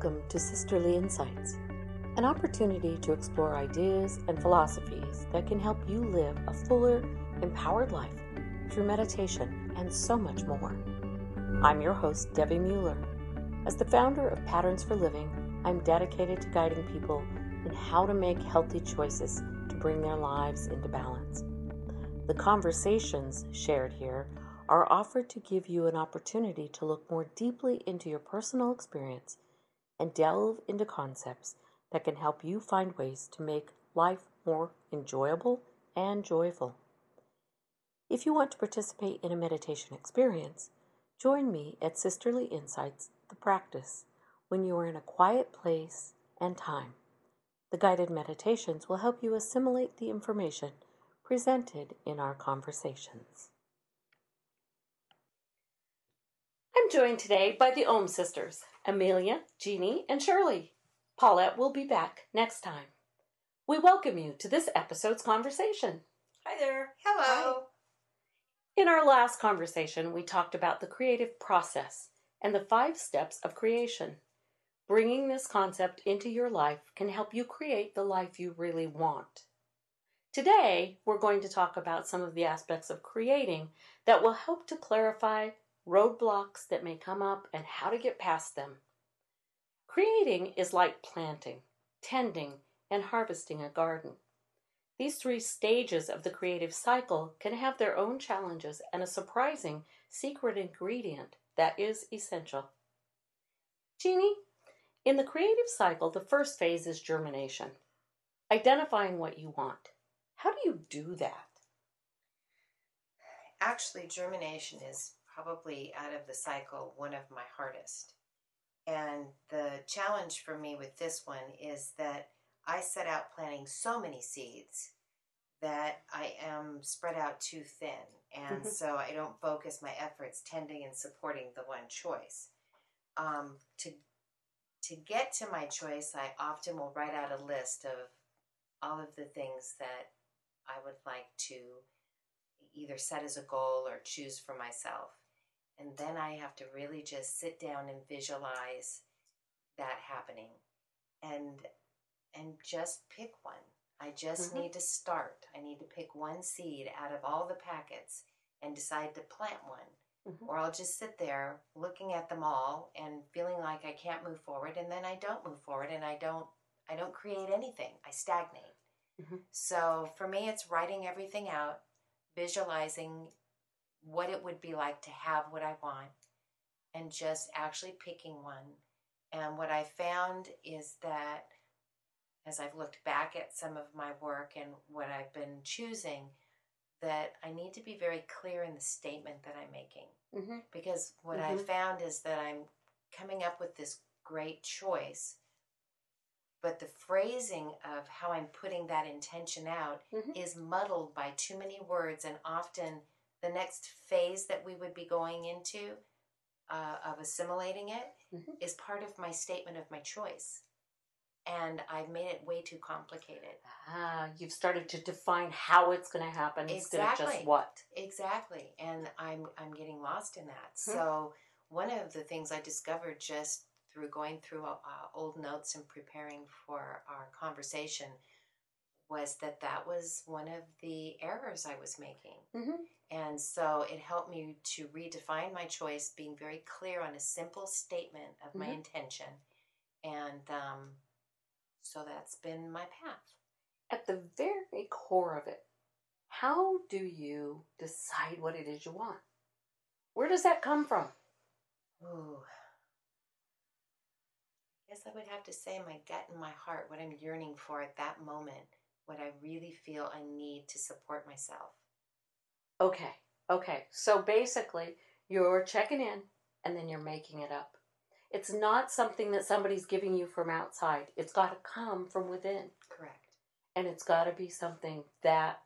Welcome to Sisterly Insights, an opportunity to explore ideas and philosophies that can help you live a fuller, empowered life through meditation and so much more. I'm your host, Devi Mueller. As the founder of Patterns for Living, I'm dedicated to guiding people in how to make healthy choices to bring their lives into balance. The conversations shared here are offered to give you an opportunity to look more deeply into your personal experience and delve into concepts that can help you find ways to make life more enjoyable and joyful. If you want to participate in a meditation experience, join me at Sisterly Insights, the practice, when you are in a quiet place and time. The guided meditations will help you assimilate the information presented in our conversations. I'm joined today by the OM sisters, Amelia, Jeannie, and Shirley. Paulette will be back next time. We welcome you to this episode's conversation. Hi there. Hello. In our last conversation, we talked about the creative process and the five steps of creation. Bringing this concept into your life can help you create the life you really want. Today, we're going to talk about some of the aspects of creating that will help to clarify roadblocks that may come up and how to get past them. Creating is like planting, tending, and harvesting a garden. These three stages of the creative cycle can have their own challenges and a surprising secret ingredient that is essential. Jeannie, in the creative cycle, the first phase is germination, identifying what you want. How do you do that? Actually, germination is probably out of the cycle one of my hardest. And the challenge for me with this one is that I set out planting so many seeds that I am spread out too thin. And mm-hmm. so I don't focus my efforts tending and supporting the one choice. Um, to to get to my choice, I often will write out a list of all of the things that I would like to either set as a goal or choose for myself. And then I have to really just sit down and visualize that happening and and just pick one. I just mm-hmm. need to start. I need to pick one seed out of all the packets and decide to plant one. Mm-hmm. Or I'll just sit there looking at them all and feeling like I can't move forward and then I don't move forward and I don't I don't create anything. I stagnate. Mm-hmm. So for me it's writing everything out, visualizing what it would be like to have what I want and just actually picking one. And what I found is that as I've looked back at some of my work and what I've been choosing, that I need to be very clear in the statement that I'm making. Mm-hmm. Because what mm-hmm. I found is that I'm coming up with this great choice, but the phrasing of how I'm putting that intention out mm-hmm. is muddled by too many words and often the next phase that we would be going into uh, of assimilating it mm-hmm. is part of my statement of my choice. And I've made it way too complicated. Ah, you've started to define how it's going to happen exactly. instead of just what. Exactly, and I'm I'm getting lost in that. Hmm. So one of the things I discovered just through going through uh, old notes and preparing for our conversation was that that was one of the errors I was making. Mm-hmm. And so it helped me to redefine my choice, being very clear on a simple statement of mm-hmm. my intention. And um, so that's been my path. At the very core of it, how do you decide what it is you want? Where does that come from? Ooh. I guess I would have to say my gut and my heart, what I'm yearning for at that moment, what I really feel I need to support myself. Okay, okay. So basically, you're checking in and then you're making it up. It's not something that somebody's giving you from outside. It's got to come from within. Correct. And it's got to be something that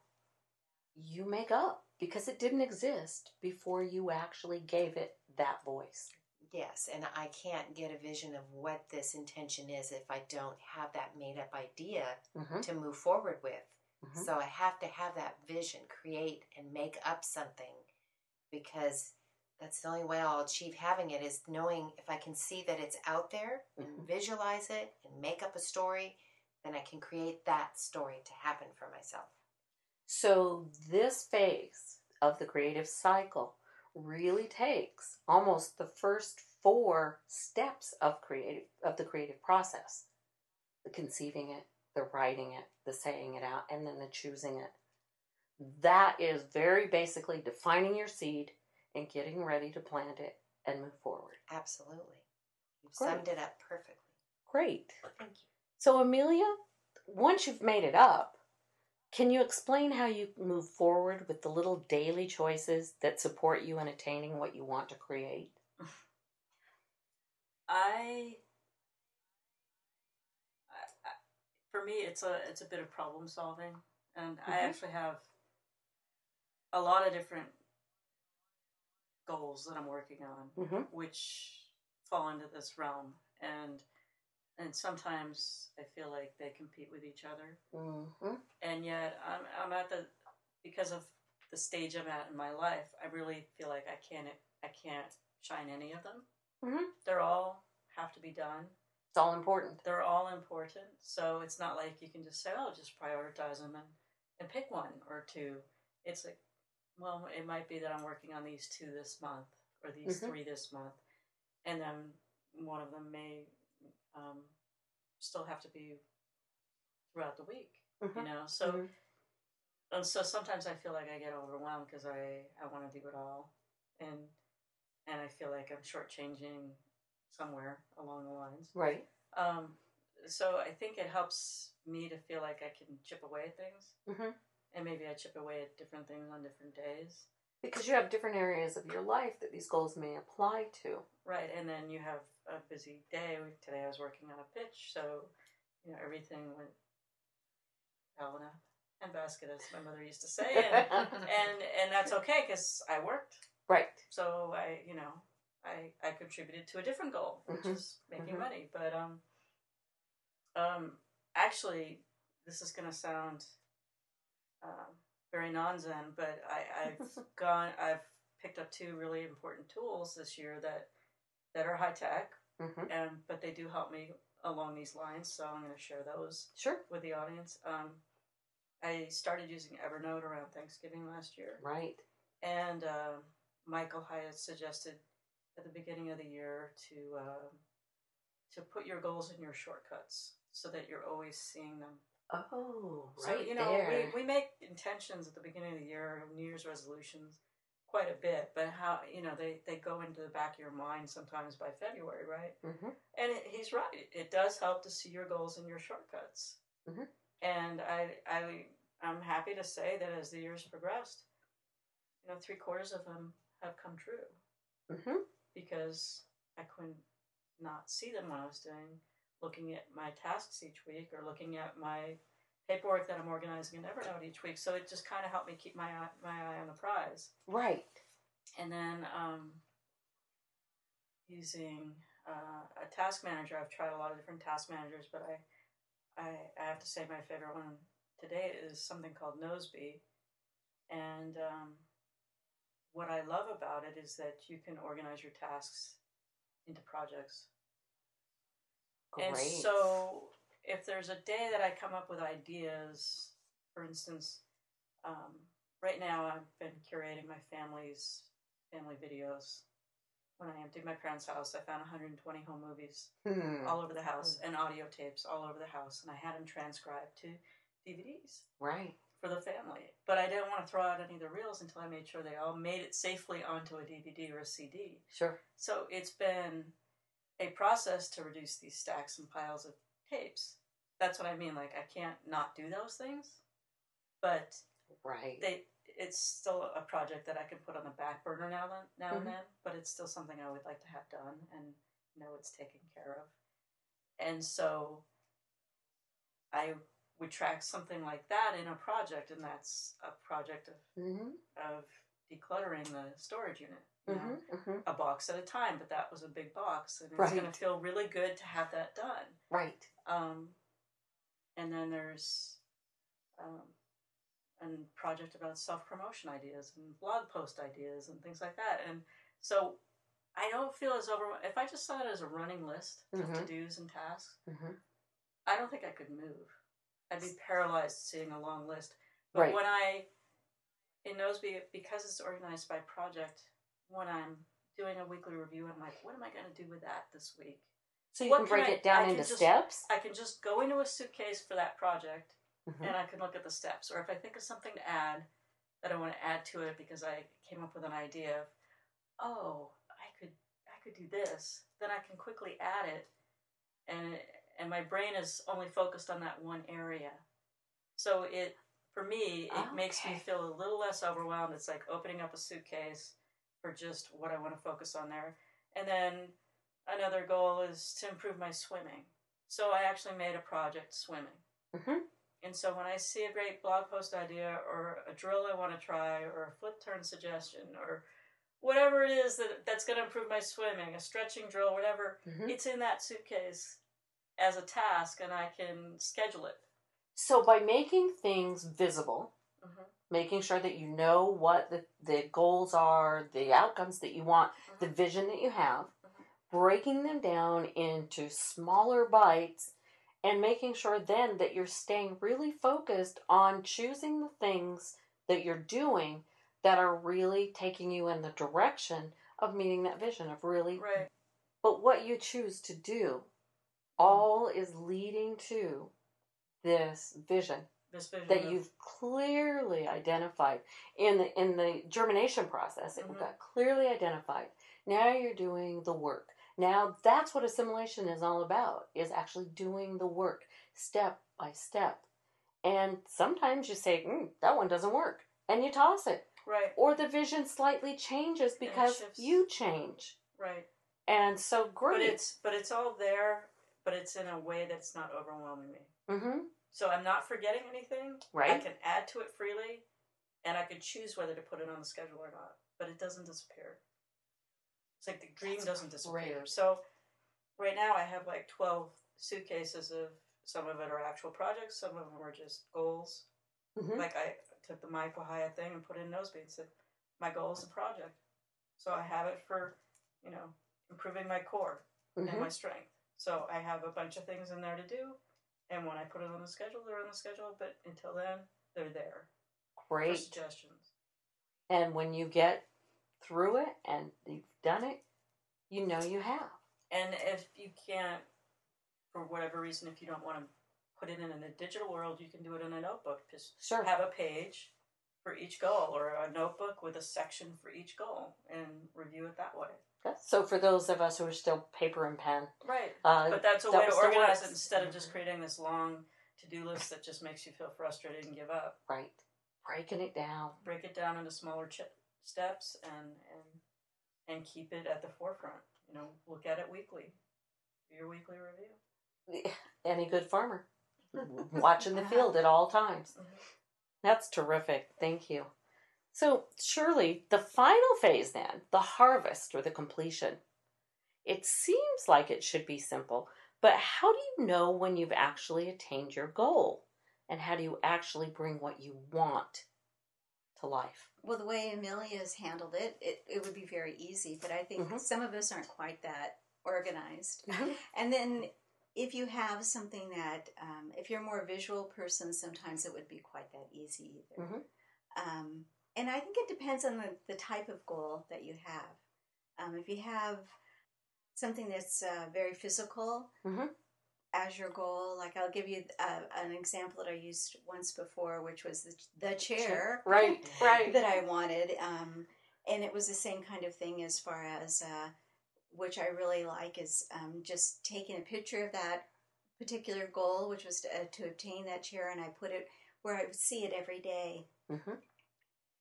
you make up because it didn't exist before you actually gave it that voice. Yes, and I can't get a vision of what this intention is if I don't have that made up idea mm-hmm. to move forward with. Mm-hmm. So I have to have that vision, create and make up something because that's the only way I'll achieve having it is knowing if I can see that it's out there and Mhm. visualize it and make up a story, then I can create that story to happen for myself. So this phase of the creative cycle really takes almost the first four steps of creative of the creative process. The conceiving it, the writing it, the saying it out, and then the choosing it. That is very basically defining your seed and getting ready to plant it and move forward. Absolutely. You've summed it up perfectly. Great. Thank you. So, Amelia, once you've made it up, can you explain how you move forward with the little daily choices that support you in attaining what you want to create? I, I, I for me, it's a it's a bit of problem solving, and I Mhm. actually have a lot of different goals that I'm working on, Mm-hmm. which fall into this realm, and and sometimes I feel like they compete with each other, Mm-hmm. and yet I'm I'm at the because of the stage I'm at in my life, I really feel like I can't I can't shine any of them. Mhm. They're all have to be done. It's all important. They're all important, so it's not like you can just say, "Oh, just prioritize them and and pick one or two. It's like, well, it might be that I'm working on these two this month or these Mhm. three this month, and then one of them may um, still have to be throughout the week. You Mhm. know, so Mhm. and so sometimes I feel like I get overwhelmed because I I want to do it all, and and I feel like I'm shortchanging somewhere along the lines. Right. Um, so I think it helps me to feel like I can chip away at things, Mhm. and maybe I chip away at different things on different days. Because you have different areas of your life that these goals may apply to. Right, and then you have a busy day. Today I was working on a pitch, so you know everything went hell in a handbasket, as my mother used to say, and and, and that's okay because I worked. right. So I, you know, I I contributed to a different goal, which Mhm. is making Mhm. money. But um, um, actually, this is gonna sound um, very non-zen, but I, I've gone, I've picked up two really important tools this year that that are high tech, Mm-hmm. and but they do help me along these lines. So I'm gonna share those Sure. with the audience. Um, I started using Evernote around Thanksgiving last year. Right. And uh, Michael Hyatt suggested at the beginning of the year to uh, to put your goals in your shortcuts so that you're always seeing them. Oh, right So you know, there. we, we make intentions at the beginning of the year, New Year's resolutions, quite a bit. But how you know they they go into the back of your mind sometimes by February, right? mm-hmm. And it, he's right. It does help to see your goals and your shortcuts. Mhm. And I, I, I'm happy to say that as the years progressed, you know, three quarters of them have come true Mm-hmm. because I couldn't not see them when I was doing looking at my tasks each week or looking at my paperwork that I'm organizing in Evernote each week. So it just kind of helped me keep my eye, my eye on the prize. Right. And then um, using uh, a task manager, I've tried a lot of different task managers, but I, I, I have to say my favorite one today is something called Nozbe. And um, what I love about it is that you can organize your tasks into projects. Great. And so, if there's a day that I come up with ideas, for instance, um, right now I've been curating my family's family videos. When I emptied my parents' house, I found 120 home movies Hmm. all over the house and audio tapes all over the house, and I had them transcribed to DVDs Right. for the family. But I didn't want to throw out any of the reels until I made sure they all made it safely onto a DVD or a CD. Sure. So it's been a process to reduce these stacks and piles of tapes. That's what I mean. Like I can't not do those things, but Right. they it's still a project that I can put on the back burner now then now Mhm. and then. But it's still something I would like to have done and know it's taken care of. And so I would track something like that in a project, and that's a project of mm-hmm. of decluttering the storage unit. You know? Mm-hmm. Mm-hmm. a box at a time, but that was a big box, and it's Right. going to feel really good to have that done. Right. Um, and then there's um, a project about self promotion ideas and blog post ideas and things like that. And So I don't feel as overwhelmed. If I just saw it as a running list of Mhm. to dos and tasks, hmm I don't think I could move. I'd be paralyzed seeing a long list. But Right. when I, in Nozbe, because it's organized by project, when I'm doing a weekly review, I'm like, what am I going to do with that this week? So you What can can break I- it down I into just- steps. I can just go into a suitcase for that project Mhm. and I can look at the steps. Or if I think of something to add that I want to add to it because I came up with an idea of, oh, I could I could do this, then I can quickly add it, and and my brain is only focused on that one area. So it for me it makes me feel a little less overwhelmed. It's like opening up a suitcase for just what I want to focus on there. And then another goal is to improve my swimming. So I actually made a project swimming. Mhm. And so when I see a great blog post idea or a drill I want to try or a flip turn suggestion or whatever it is that that's going to improve my swimming, a stretching drill, whatever, Mhm. it's in that suitcase as a task and I can schedule it. So by making things visible, Mhm. making sure that you know what the, the goals are, the outcomes that you want, the Mhm. vision that you have. Breaking them down into smaller bites, and making sure then that you're staying really focused on choosing the things that you're doing that are really taking you in the direction of meeting that vision of really Right. but what you choose to do all is leading to this vision This vision that of- you've clearly identified in the in the germination process it Mhm. got clearly identified now you're doing the work now that's what assimilation is all about is actually doing the work step by step and sometimes you say mm, that one doesn't work and you toss it right, or the vision slightly changes because you change right. and so But great it's but it's all there, but it's in a way that's not overwhelming me. mm-hmm. So I'm not forgetting anything. Right. I can add to it freely, and I could choose whether to put it on the schedule or not. But it doesn't disappear. It's like the dream That's doesn't disappear. great. So right now I have like 12 suitcases of some of it are actual projects, some of them are just goals. Mhm. Like I took the Michael Hyatt thing and put in Nozbe and said, my goal is a project. So I have it for, you know, improving my core and Mhm. my strength. So I have a bunch of things in there to do. And when I put it on the schedule, they're on the schedule. But until then, they're there great suggestions. And when you get through it and you've done it, you know you have. And if you can't, for whatever reason, if you don't want to put it in in a digital world, you can do it in a notebook. Just Sure. have a page for each goal or a notebook with a section for each goal and review it that way. Okay. So for those of us who are still paper and pen, Right. uh, But that's a that way to organize it instead of just creating this long to do list that just makes you feel frustrated and give up. right, breaking it down. break it down into smaller ch- steps and and and keep it at the forefront. You know, look at it weekly. Your weekly review. Any good farmer, watching the field at all times. Mhm. That's terrific. Thank you. So, Shirley the final phase, then, the harvest or the completion, it seems like it should be simple, but how do you know when you've actually attained your goal? And how do you actually bring what you want to life? Well, the way Amelia's handled it, it, it would be very easy, but I think Mhm. some of us aren't quite that organized. Mhm. And then if you have something that, um, if you're a more visual person, sometimes it would be quite that easy either. Mhm. Um, and I think it depends on the, the type of goal that you have. Um, if you have something that's uh, very physical Mhm. As your goal, like I'll give you uh, an example that I used once before, which was the, the chair Right, right. that I wanted. Um, and it was the same kind of thing as far as, uh, which I really like, is um, just taking a picture of that particular goal, which was to, uh, to obtain that chair, and I put it where I would see it every day. hmm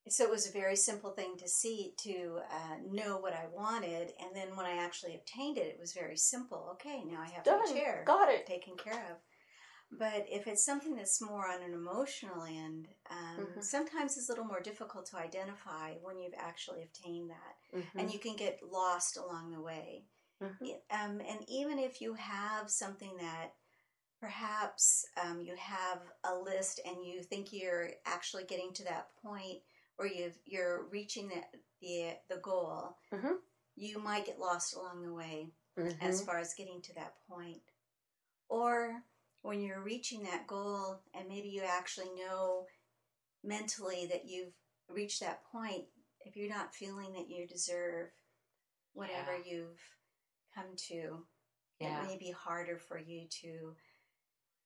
So it was a very simple thing to see, to uh, know what I wanted. And then when I actually obtained it, it was very simple. Okay, now I have Done. my chair Got it. taken care of. But if it's something that's more on an emotional end, um, Mhm. sometimes it's a little more difficult to identify when you've actually obtained that. Mhm. And you can get lost along the way. Mhm. Um, and even if you have something that perhaps um, you have a list and you think you're actually getting to that point where you've, you're reaching the, the, the goal, Mhm. you might get lost along the way Mhm. as far as getting to that point. Or when you're reaching that goal and maybe you actually know mentally that you've reached that point, if you're not feeling that you deserve whatever Yeah. you've come to, yeah. it may be harder for you to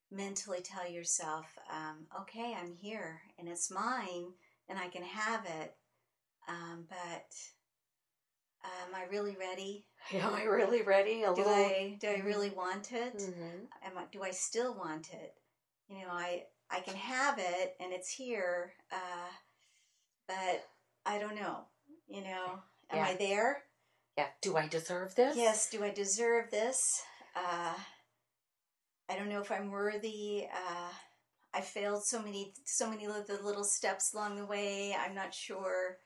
mentally tell yourself, um, okay, I'm here and it's mine and I can have it. Um, but am I really ready? Am I really ready? A Do little. I do I really want it? Mhm. Am I, do I still want it? You know, I I can have it and it's here, uh, but I don't know. You know, am I there? Yeah. Do I deserve this? Yes. Do I deserve this? Uh, I don't know if I'm worthy. Uh, I failed so many so many of the little steps along the way. I'm not sure.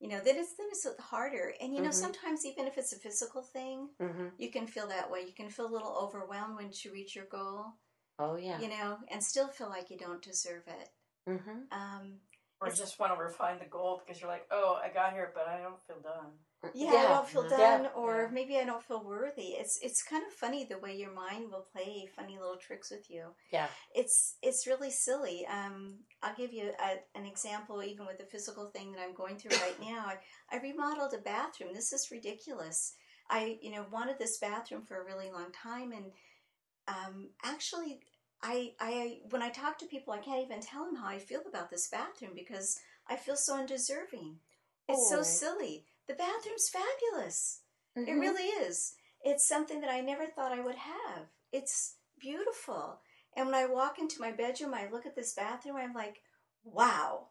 You know, then it's then it's harder. And you know, Mhm. sometimes even if it's a physical thing, hmm you can feel that way. You can feel a little overwhelmed when you reach your goal. Oh yeah. You know, and still feel like you don't deserve it. hmm Um, Or just want to refine the goal because you're like, oh, I got here, but I don't feel done. Yeah, I don't feel Yeah. done, or Yeah. maybe I don't feel worthy. It's it's kind of funny the way your mind will play funny little tricks with you. Yeah. It's it's really silly. Um, I'll give you a, an example, even with the physical thing that I'm going through right now. I, I remodeled a bathroom. This is ridiculous. I you know wanted this bathroom for a really long time, and um, actually. I, I when I talk to people, I can't even tell them how I feel about this bathroom because I feel so undeserving. It's so Oh. silly. The bathroom's fabulous. It Mhm. really is. It's something that I never thought I would have. It's beautiful. And when I walk into my bedroom, I look at this bathroom, I'm like, wow,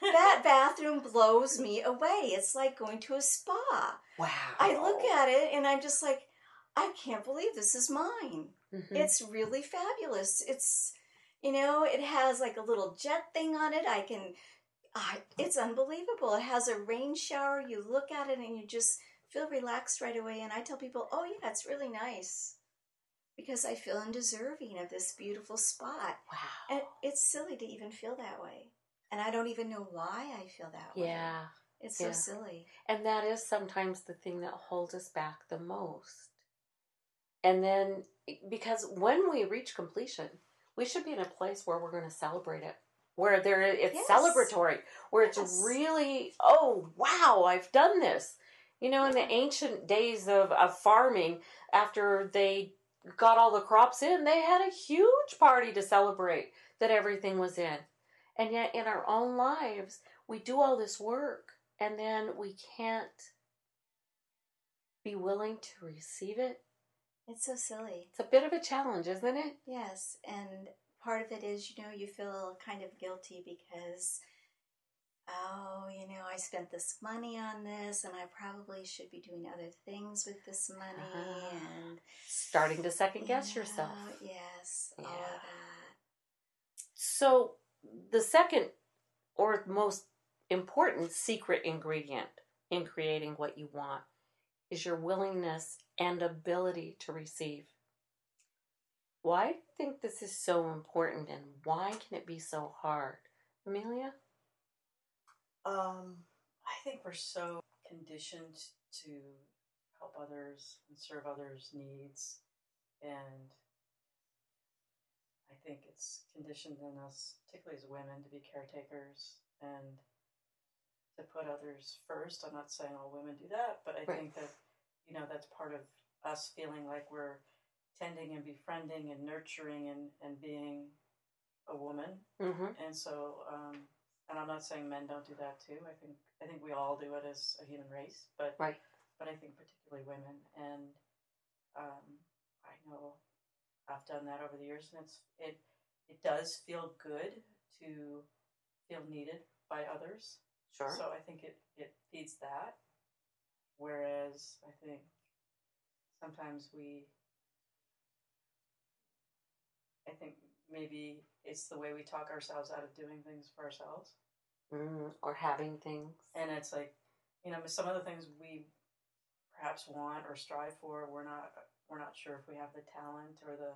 that bathroom blows me away. It's like going to a spa. Wow. I look at it and I'm just like, I can't believe this is mine. Mhm. It's really fabulous. It's, you know, it has like a little jet thing on it. I can, uh, it's unbelievable. It has a rain shower. You look at it and you just feel relaxed right away. And I tell people, oh, yeah, it's really nice because I feel undeserving of this beautiful spot. wow. And it's silly to even feel that way. And I don't even know why I feel that way. Yeah. It's yeah. so silly. And that is sometimes the thing that holds us back the most. And then, because when we reach completion, we should be in a place where we're going to celebrate it, where there it's Yes. celebratory, where it's Yes. really, oh wow, I've done this. You know, in the ancient days of, of farming, after they got all the crops in, they had a huge party to celebrate that everything was in. And yet, in our own lives, we do all this work and then we can't be willing to receive it. It's so silly. It's a bit of a challenge, isn't it? Yes, and part of it is, you know, you feel kind of guilty because, oh, you know, I spent this money on this and I probably should be doing other things with this money. Ah, and Starting to second guess you yourself. Yes, all of that. So, the second or most important secret ingredient in creating what you want is your willingness and ability to receive. Why do you think this is so important and why can it be so hard? Amelia? Um, I think we're so conditioned to help others and serve others' needs, and I think it's conditioned in us, particularly as women, to be caretakers and to put others first. I'm not saying all women do that, but I Right. think that you know that's part of us feeling like we're tending and befriending and nurturing and, and being a woman Mm-hmm. and so um, and I'm not saying men don't do that too. I think I think we all do it as a human race, but Right. but I think particularly women, and um, I know I've done that over the years, and it's it it does feel good to feel needed by others. Sure. So I think it it feeds that. Whereas I think sometimes we I think maybe it's the way we talk ourselves out of doing things for ourselves. mm, or having things. And it's like, you know, some of the things we perhaps want or strive for, we're not we're not sure if we have the talent or the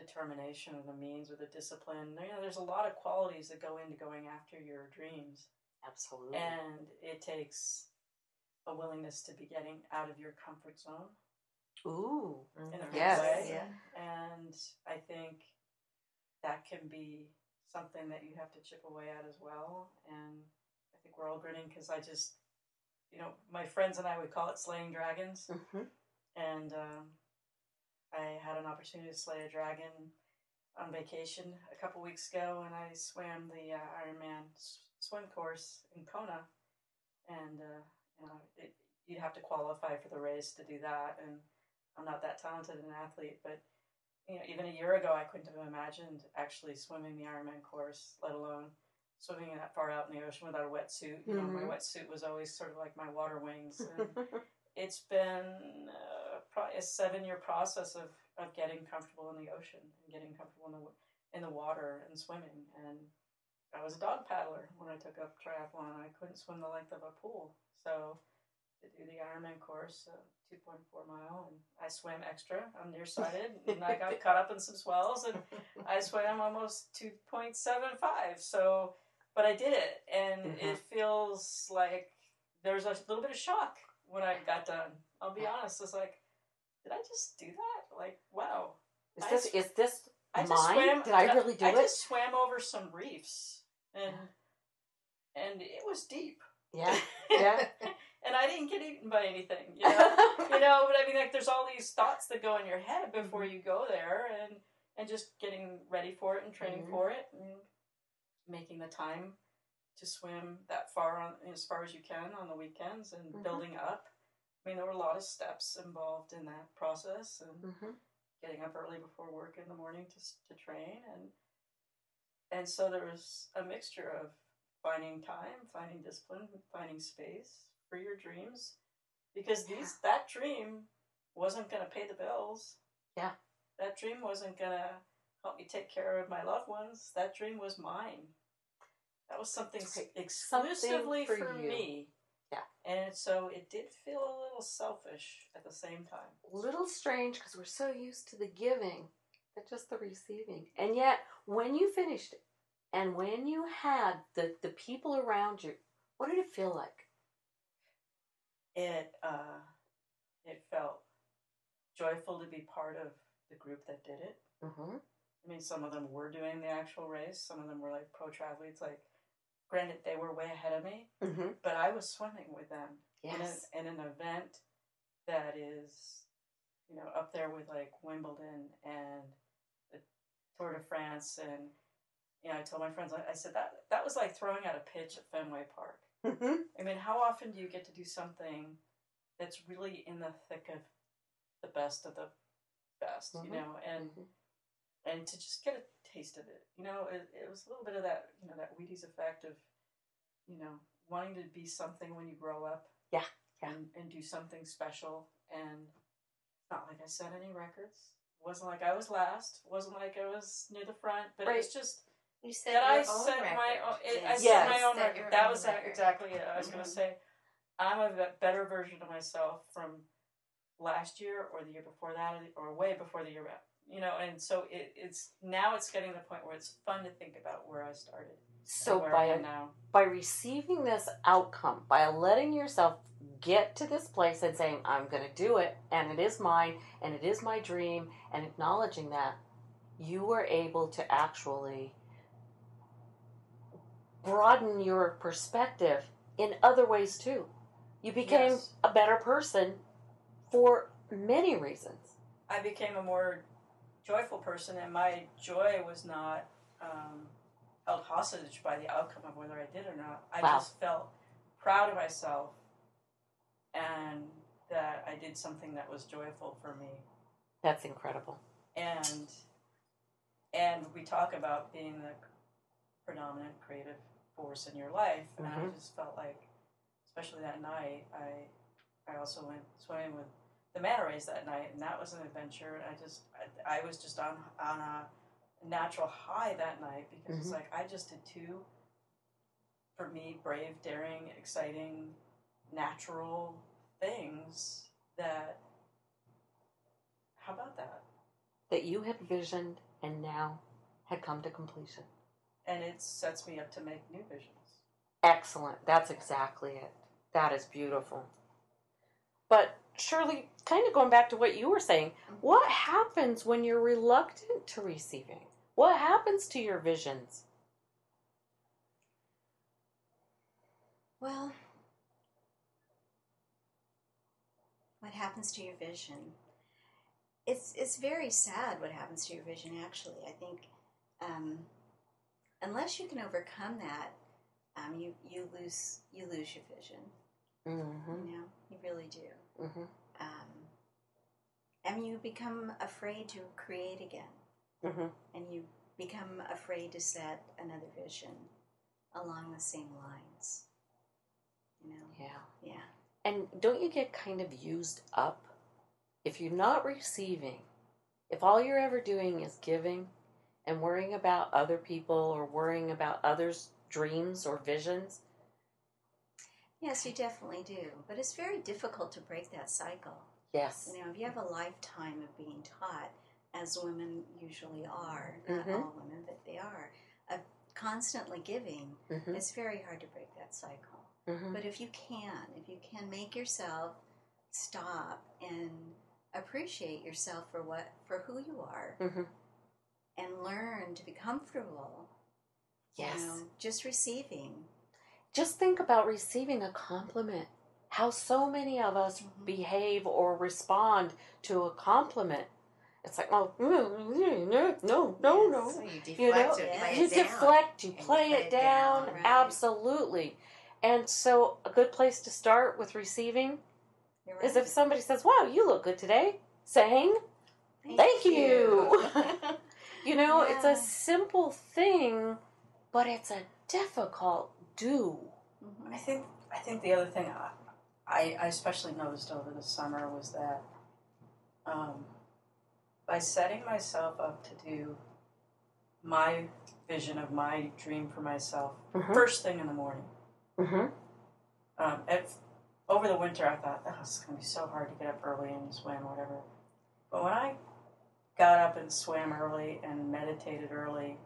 determination or the means or the discipline. You know, there's a lot of qualities that go into going after your dreams. Absolutely. And it takes a willingness to be getting out of your comfort zone Ooh. in a good Yes. way. Yeah. And I think that can be something that you have to chip away at as well. And I think we're all grinning because I just, you know, my friends and I would call it slaying dragons. hmm And um, I had an opportunity to slay a dragon on vacation a couple weeks ago, and I swam the uh, Ironman s- swim course in Kona. And uh, you know, it, you'd have to qualify for the race to do that. And I'm not that talented an athlete, but you know, even a year ago, I couldn't have imagined actually swimming the Ironman course, let alone swimming that far out in the ocean without a wetsuit. You know, my wetsuit was always sort of like my water wings. And it's been uh, probably a seven year process of, of getting comfortable in the ocean and getting comfortable in the, in the water and swimming. And I was a dog paddler when I took up triathlon. I couldn't swim the length of a pool. So to do the Ironman course, uh, 2.4 mile, and I swam extra. I'm nearsighted, and I got caught up in some swells, and I swam almost 2.75. So, but I did it, and Mhm. it feels like there's a little bit of shock when I got done. I'll be honest. It's like, did I just do that? Like, wow. Is I this s- is this I just mine? swam. Did I really do I it? just swam over some reefs, and and it was deep. Yeah. Yeah. and I didn't get eaten by anything. You know. you know, but I mean, like, there's all these thoughts that go in your head before Mm-hmm. you go there, and and just getting ready for it and training Mhm. for it, and making the time to swim that far on as far as you can on the weekends, and Mhm. building up. I mean, there were a lot of steps involved in that process, and hmm getting up early before work in the morning to to train, and and so there was a mixture of finding time, finding discipline, finding space for your dreams, because these that dream wasn't going to pay the bills. Yeah. that dream wasn't going to help me take care of my loved ones. That dream was mine. That was something Right. exclusively for for, me. Yeah. And so it did feel a little selfish at the same time. A little strange because we're so used to the giving but just the receiving and yet when you finished it and when you had the the people around you what did it feel like it uh, it felt joyful to be part of the group that did it. mm-hmm. I mean, some of them were doing the actual race. Some of them were like pro triathletes. Like, granted, they were way ahead of me, Mm-hmm. but I was swimming with them yes in, a, in an event that is, you know, up there with like Wimbledon and the Tour de France. And you know, I told my friends, I I said that that was like throwing out a pitch at Fenway Park. mm-hmm. I mean, how often do you get to do something that's really in the thick of the best of the best, Mhm. you know, and Mhm. and to just get a taste of it, you know, it, it was a little bit of that, you know, that Wheaties effect of, you know, wanting to be something when you grow up, Yeah, yeah. and, and do something special, and not like I set any records. It wasn't like I was last. It wasn't like I was near the front, but it was just You said that your I own set record. my own. It, I Yes. set my own Set record. That own was record. exactly it. I was going Mhm. to say, I'm a better version of myself from last year or the year before that or way before the year back. You know, and so it, it's now it's getting to the point where it's fun to think about where I started. so by I now. by receiving this outcome by letting yourself get to this place and saying i'm going to do it and it is mine and it is my dream and acknowledging that you were able to actually broaden your perspective in other ways too you became Yes. a better person for many reasons I became a more joyful person, and my joy was not um, held hostage by the outcome of whether I did or not. I Wow. just felt proud of myself and that I did something that was joyful for me. that's incredible And and we talk about being the predominant creative force in your life, and I Mhm. just felt like, especially that night, I I also went swimming with the manta rays that night, and that was an adventure. And I just I, I was just on on a natural high that night because it's Mhm. like I just did two for me brave, daring, exciting, natural things that. How about that? that you had visioned and now had come to completion and it sets me up to make new visions. Excellent. That's exactly it. That is beautiful. But Shirley, kind of going back to what you were saying, what happens when you're reluctant to receiving? What happens to your visions? Well, what happens to your vision? It's it's very sad what happens to your vision. Actually, I think um, unless you can overcome that, um, you you lose you lose your vision. Mm-hmm. You know, you really do. Mm-hmm. Um, and you become afraid to create again, Mm-hmm. and you become afraid to set another vision along the same lines. You know, Yeah. yeah. And don't you get kind of used up if you're not receiving? If all you're ever doing is giving and worrying about other people or worrying about others' dreams or visions, Yes, you definitely do. But it's very difficult to break that cycle. yes. You know, if you have a lifetime of being taught, as women usually are, not Mhm. all women, but they are, of constantly giving, Mm-hmm. it's very hard to break that cycle. Mm-hmm. But if you can, if you can make yourself stop and appreciate yourself for what for who you are Mm-hmm. And learn to be comfortable, Yes. you know, just receiving. Just think about receiving a compliment. How so many of us Mhm. behave or respond to a compliment. It's like, oh, mm, mm, no, no, no, no. So you deflect You know, it, play you it down. deflect, you And you play it down. right. Absolutely. And so, a good place to start with receiving You're is if somebody says, Wow, you look good today, saying, Thank you. you know, it's a simple thing, but it's a difficult do. Mhm. I think I think the other thing I, I, especially noticed over the summer was that um, by setting myself up to do my vision of my dream for myself Mhm. first thing in the morning. Mm-hmm. Um, at, over the winter, I thought, oh, it's going to be so hard to get up early and swim, or whatever. But when I got up and swam early and meditated early,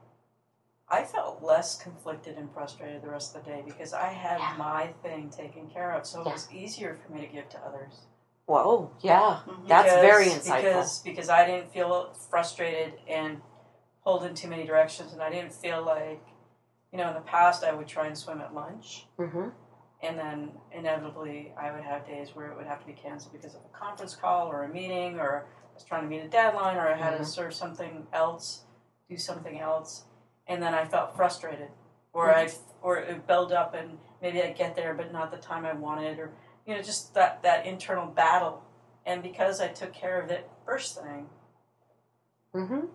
I felt less conflicted and frustrated the rest of the day because I had Yeah. my thing taken care of. So it was easier for me to give to others. Whoa, yeah. Mhm. That's very insightful. Because, because I didn't feel frustrated and pulled in too many directions, and I didn't feel like, you know, in the past I would try and swim at lunch. Mm-hmm. and then inevitably I would have days where it would have to be canceled because of a conference call or a meeting or was trying to meet a deadline or I had Mhm. to serve something else, do something else, and then I felt frustrated or Mhm. I or it built up and maybe I'd get there but not the time I wanted or you know just that that internal battle and because I took care of it first thing Mm-hmm.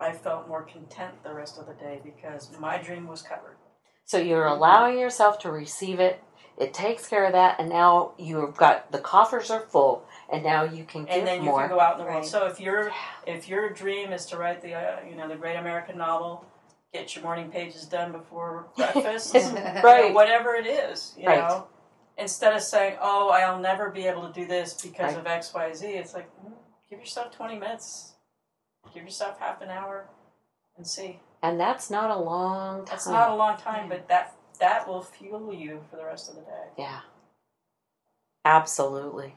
I felt more content the rest of the day because my dream was covered. So you're allowing yourself to receive it. It takes care of that, and now you've got the coffers are full, and now you can give and then you can go out in the world. Right. So if your if your dream is to write the uh, you know the great American novel, get your morning pages done before breakfast, right. whatever it is, you Right. know, instead of saying, "Oh, I'll never be able to do this because Right. of X, Y, Z," it's like mm, give yourself twenty minutes, give yourself half an hour, and see. And that's not a long time. That's not a long time, Yeah. but that that will fuel you for the rest of the day. Yeah. Absolutely.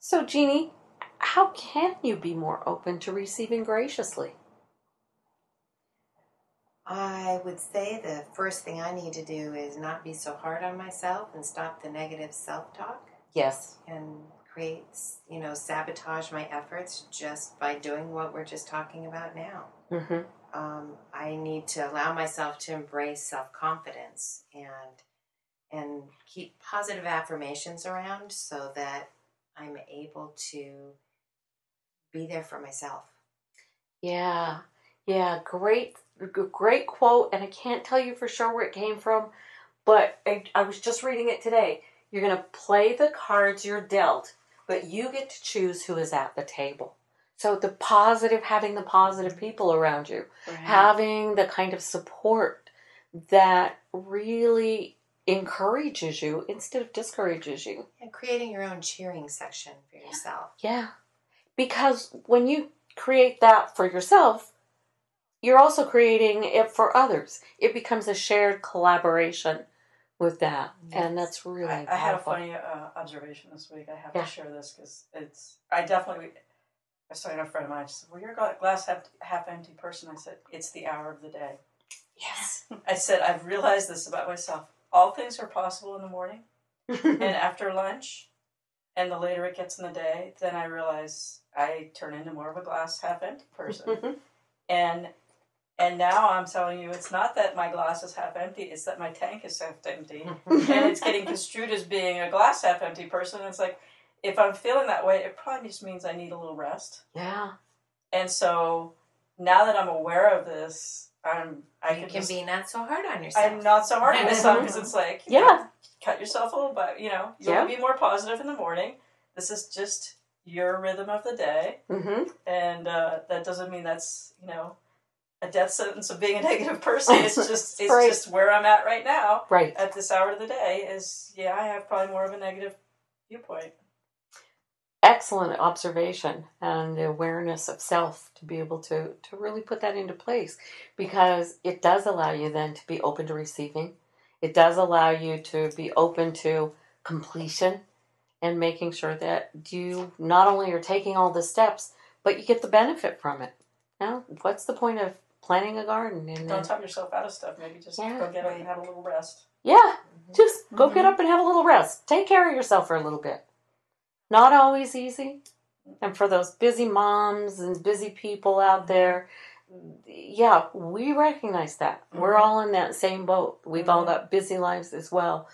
So, Jeannie, how can you be more open to receiving graciously? I would say the first thing I need to do is not be so hard on myself and stop the negative self talk Yes. and create, you know, sabotage my efforts just by doing what we're just talking about now. Mm-hmm. Um, I need to allow myself to embrace self confidence and and keep positive affirmations around so that I'm able to be there for myself. Yeah. Yeah. Great, great quote. And I can't tell you for sure where it came from, but I, I was just reading it today. You're going to play the cards you're dealt, but you get to choose who is at the table. So the positive, having the positive people around you. having the kind of support that really encourages you instead of discourages you. And creating your own cheering section for yourself. Yeah. Because when you create that for yourself, you're also creating it for others. It becomes a shared collaboration with that, and that's really I, I had a funny uh, observation this week. I have Yeah. to share this because it's. I definitely. I was talking to a friend of mine. She said, "Well, you're a glass half, half empty person." I said, "It's the hour of the day." Yes. I said, "I've realized this about myself. All things are possible in the morning and after lunch, and the later it gets in the day, then I realize I turn into more of a glass half empty person." and and now I'm telling you, it's not that my glass is half empty; it's that my tank is half empty, and it's getting construed as being a glass half empty person. It's like if I'm feeling that way, it probably just means I need a little rest. yeah. And so now that I'm aware of this, I'm I you can, can just, be not so hard on yourself. I'm not so hard on myself because it's like you know, Yeah. cut yourself a little bit. You know, you Yeah. be more positive in the morning. This is just your rhythm of the day Mm-hmm. and uh, that doesn't mean that's you know a death sentence of being a negative person. It's just it's Right. just where I'm at right now Right. at this hour of the day. Is yeah, I have probably more of a negative viewpoint. Excellent observation and the awareness of self to be able to to really put that into place because it does allow you then to be open to receiving it does allow you to be open to completion and making sure that you not only are taking all the steps but you get the benefit from it now what's the point of planting a garden and Don't talk yourself out of stuff. Maybe just Yeah, go get up right. and have a little rest. yeah just go get Mhm. up and have a little rest take care of yourself for a little bit not always easy and for those busy moms and busy people out there yeah we recognize that we're Mhm. all in that same boat we've all Mhm. got busy lives as well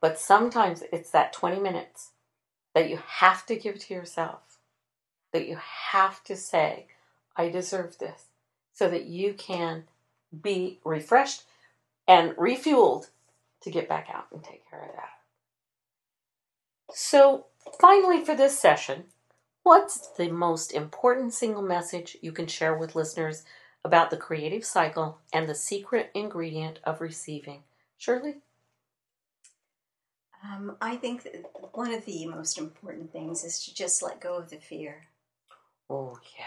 but sometimes it's that 20 minutes that you have to give to yourself that you have to say i deserve this so that you can be refreshed and refueled to get back out and take care of that. So, finally, for this session, what's the most important single message you can share with listeners about the creative cycle and the secret ingredient of receiving? Shirley? Um, I think that one of the most important things is to just let go of the fear. Oh, yeah.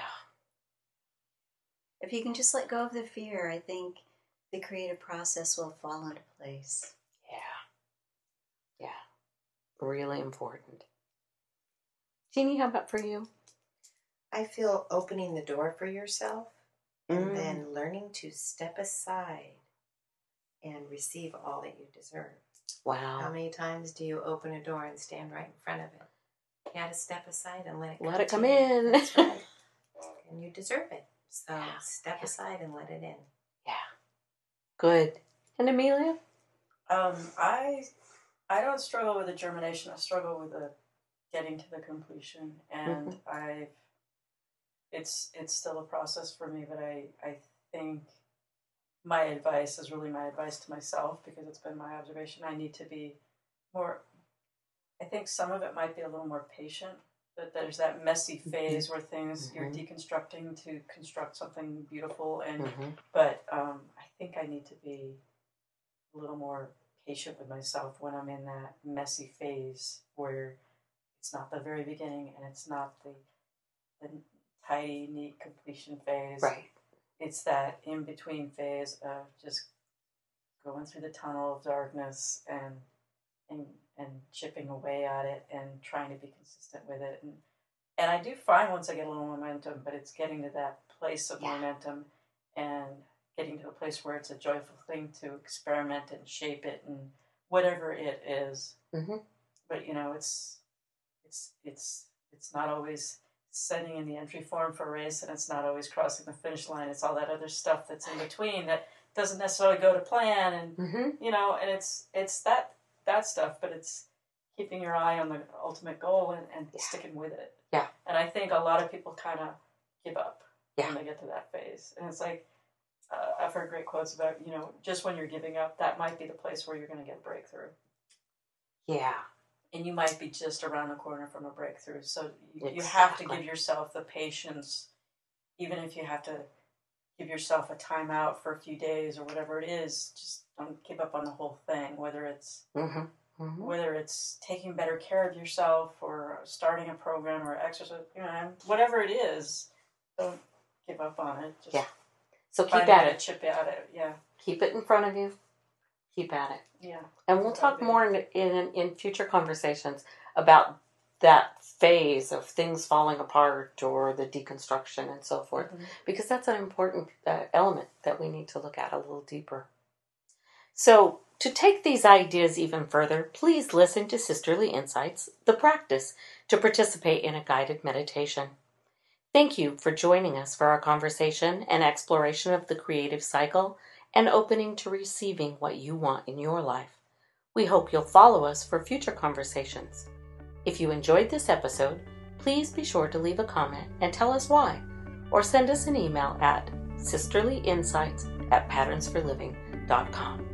If you can just let go of the fear, I think the creative process will fall into place. Yeah. Yeah. Really important. Jeannie, how about for you? I feel opening the door for yourself and Mm. then learning to step aside and receive all that you deserve. Wow. How many times do you open a door and stand right in front of it? You got to step aside and let it Let come it come you. in. That's right. and you deserve it. So Yeah. step aside and let it in. Yeah. Good. And Amelia? Um, I I don't struggle with the germination. I struggle with the getting to the completion, and I've it's it's still a process for me. But I I think my advice is really my advice to myself because it's been my observation. I need to be more. I think some of it might be a little more patient. That there's that messy phase where things you're Mhm. deconstructing to construct something beautiful, and Mm-hmm. but um, I think I need to be a little more patient with myself when I'm in that messy phase where it's not the very beginning and it's not the the tidy, neat completion phase. Right. It's that in between phase of just going through the tunnel of darkness and and and chipping away at it and trying to be consistent with it and and I do find once I get a little momentum, but it's getting to that place of Yeah. momentum and getting to a place where it's a joyful thing to experiment and shape it and whatever it is. Mhm. But you know, it's it's it's it's not always setting in the entry form for a race, and it's not always crossing the finish line. It's all that other stuff that's in between that doesn't necessarily go to plan, and Mm-hmm. you know, and it's it's that that stuff, but it's keeping your eye on the ultimate goal and, and Yeah. sticking with it. Yeah. And I think a lot of people kind of give up Yeah. when they get to that phase, and it's like uh, I've heard great quotes about you know just when you're giving up, that might be the place where you're going to get a breakthrough, Yeah. And you might be just around the corner from a breakthrough. So you, you have to give yourself the patience, even if you have to give yourself a timeout for a few days or whatever it is. Just don't give up on the whole thing, whether it's Mm-hmm. Mm-hmm. whether it's taking better care of yourself or starting a program or exercise, you know, whatever it is, don't give up on it. Just Yeah. So keep at it. chip at it. Yeah. Keep it in front of you. Keep at it. Yeah. And we'll talk more in, in in future conversations about that phase of things falling apart or the deconstruction and so forth, Mhm. because that's an important uh, element that we need to look at a little deeper. So, to take these ideas even further, please listen to Sisterly Insights, the practice, to participate in a guided meditation. Thank you for joining us for our conversation and exploration of the creative cycle and opening to receiving what you want in your life. We hope you'll follow us for future conversations. If you enjoyed this episode, please be sure to leave a comment and tell us why, or send us an email at sisterlyinsights at patternsforliving.com.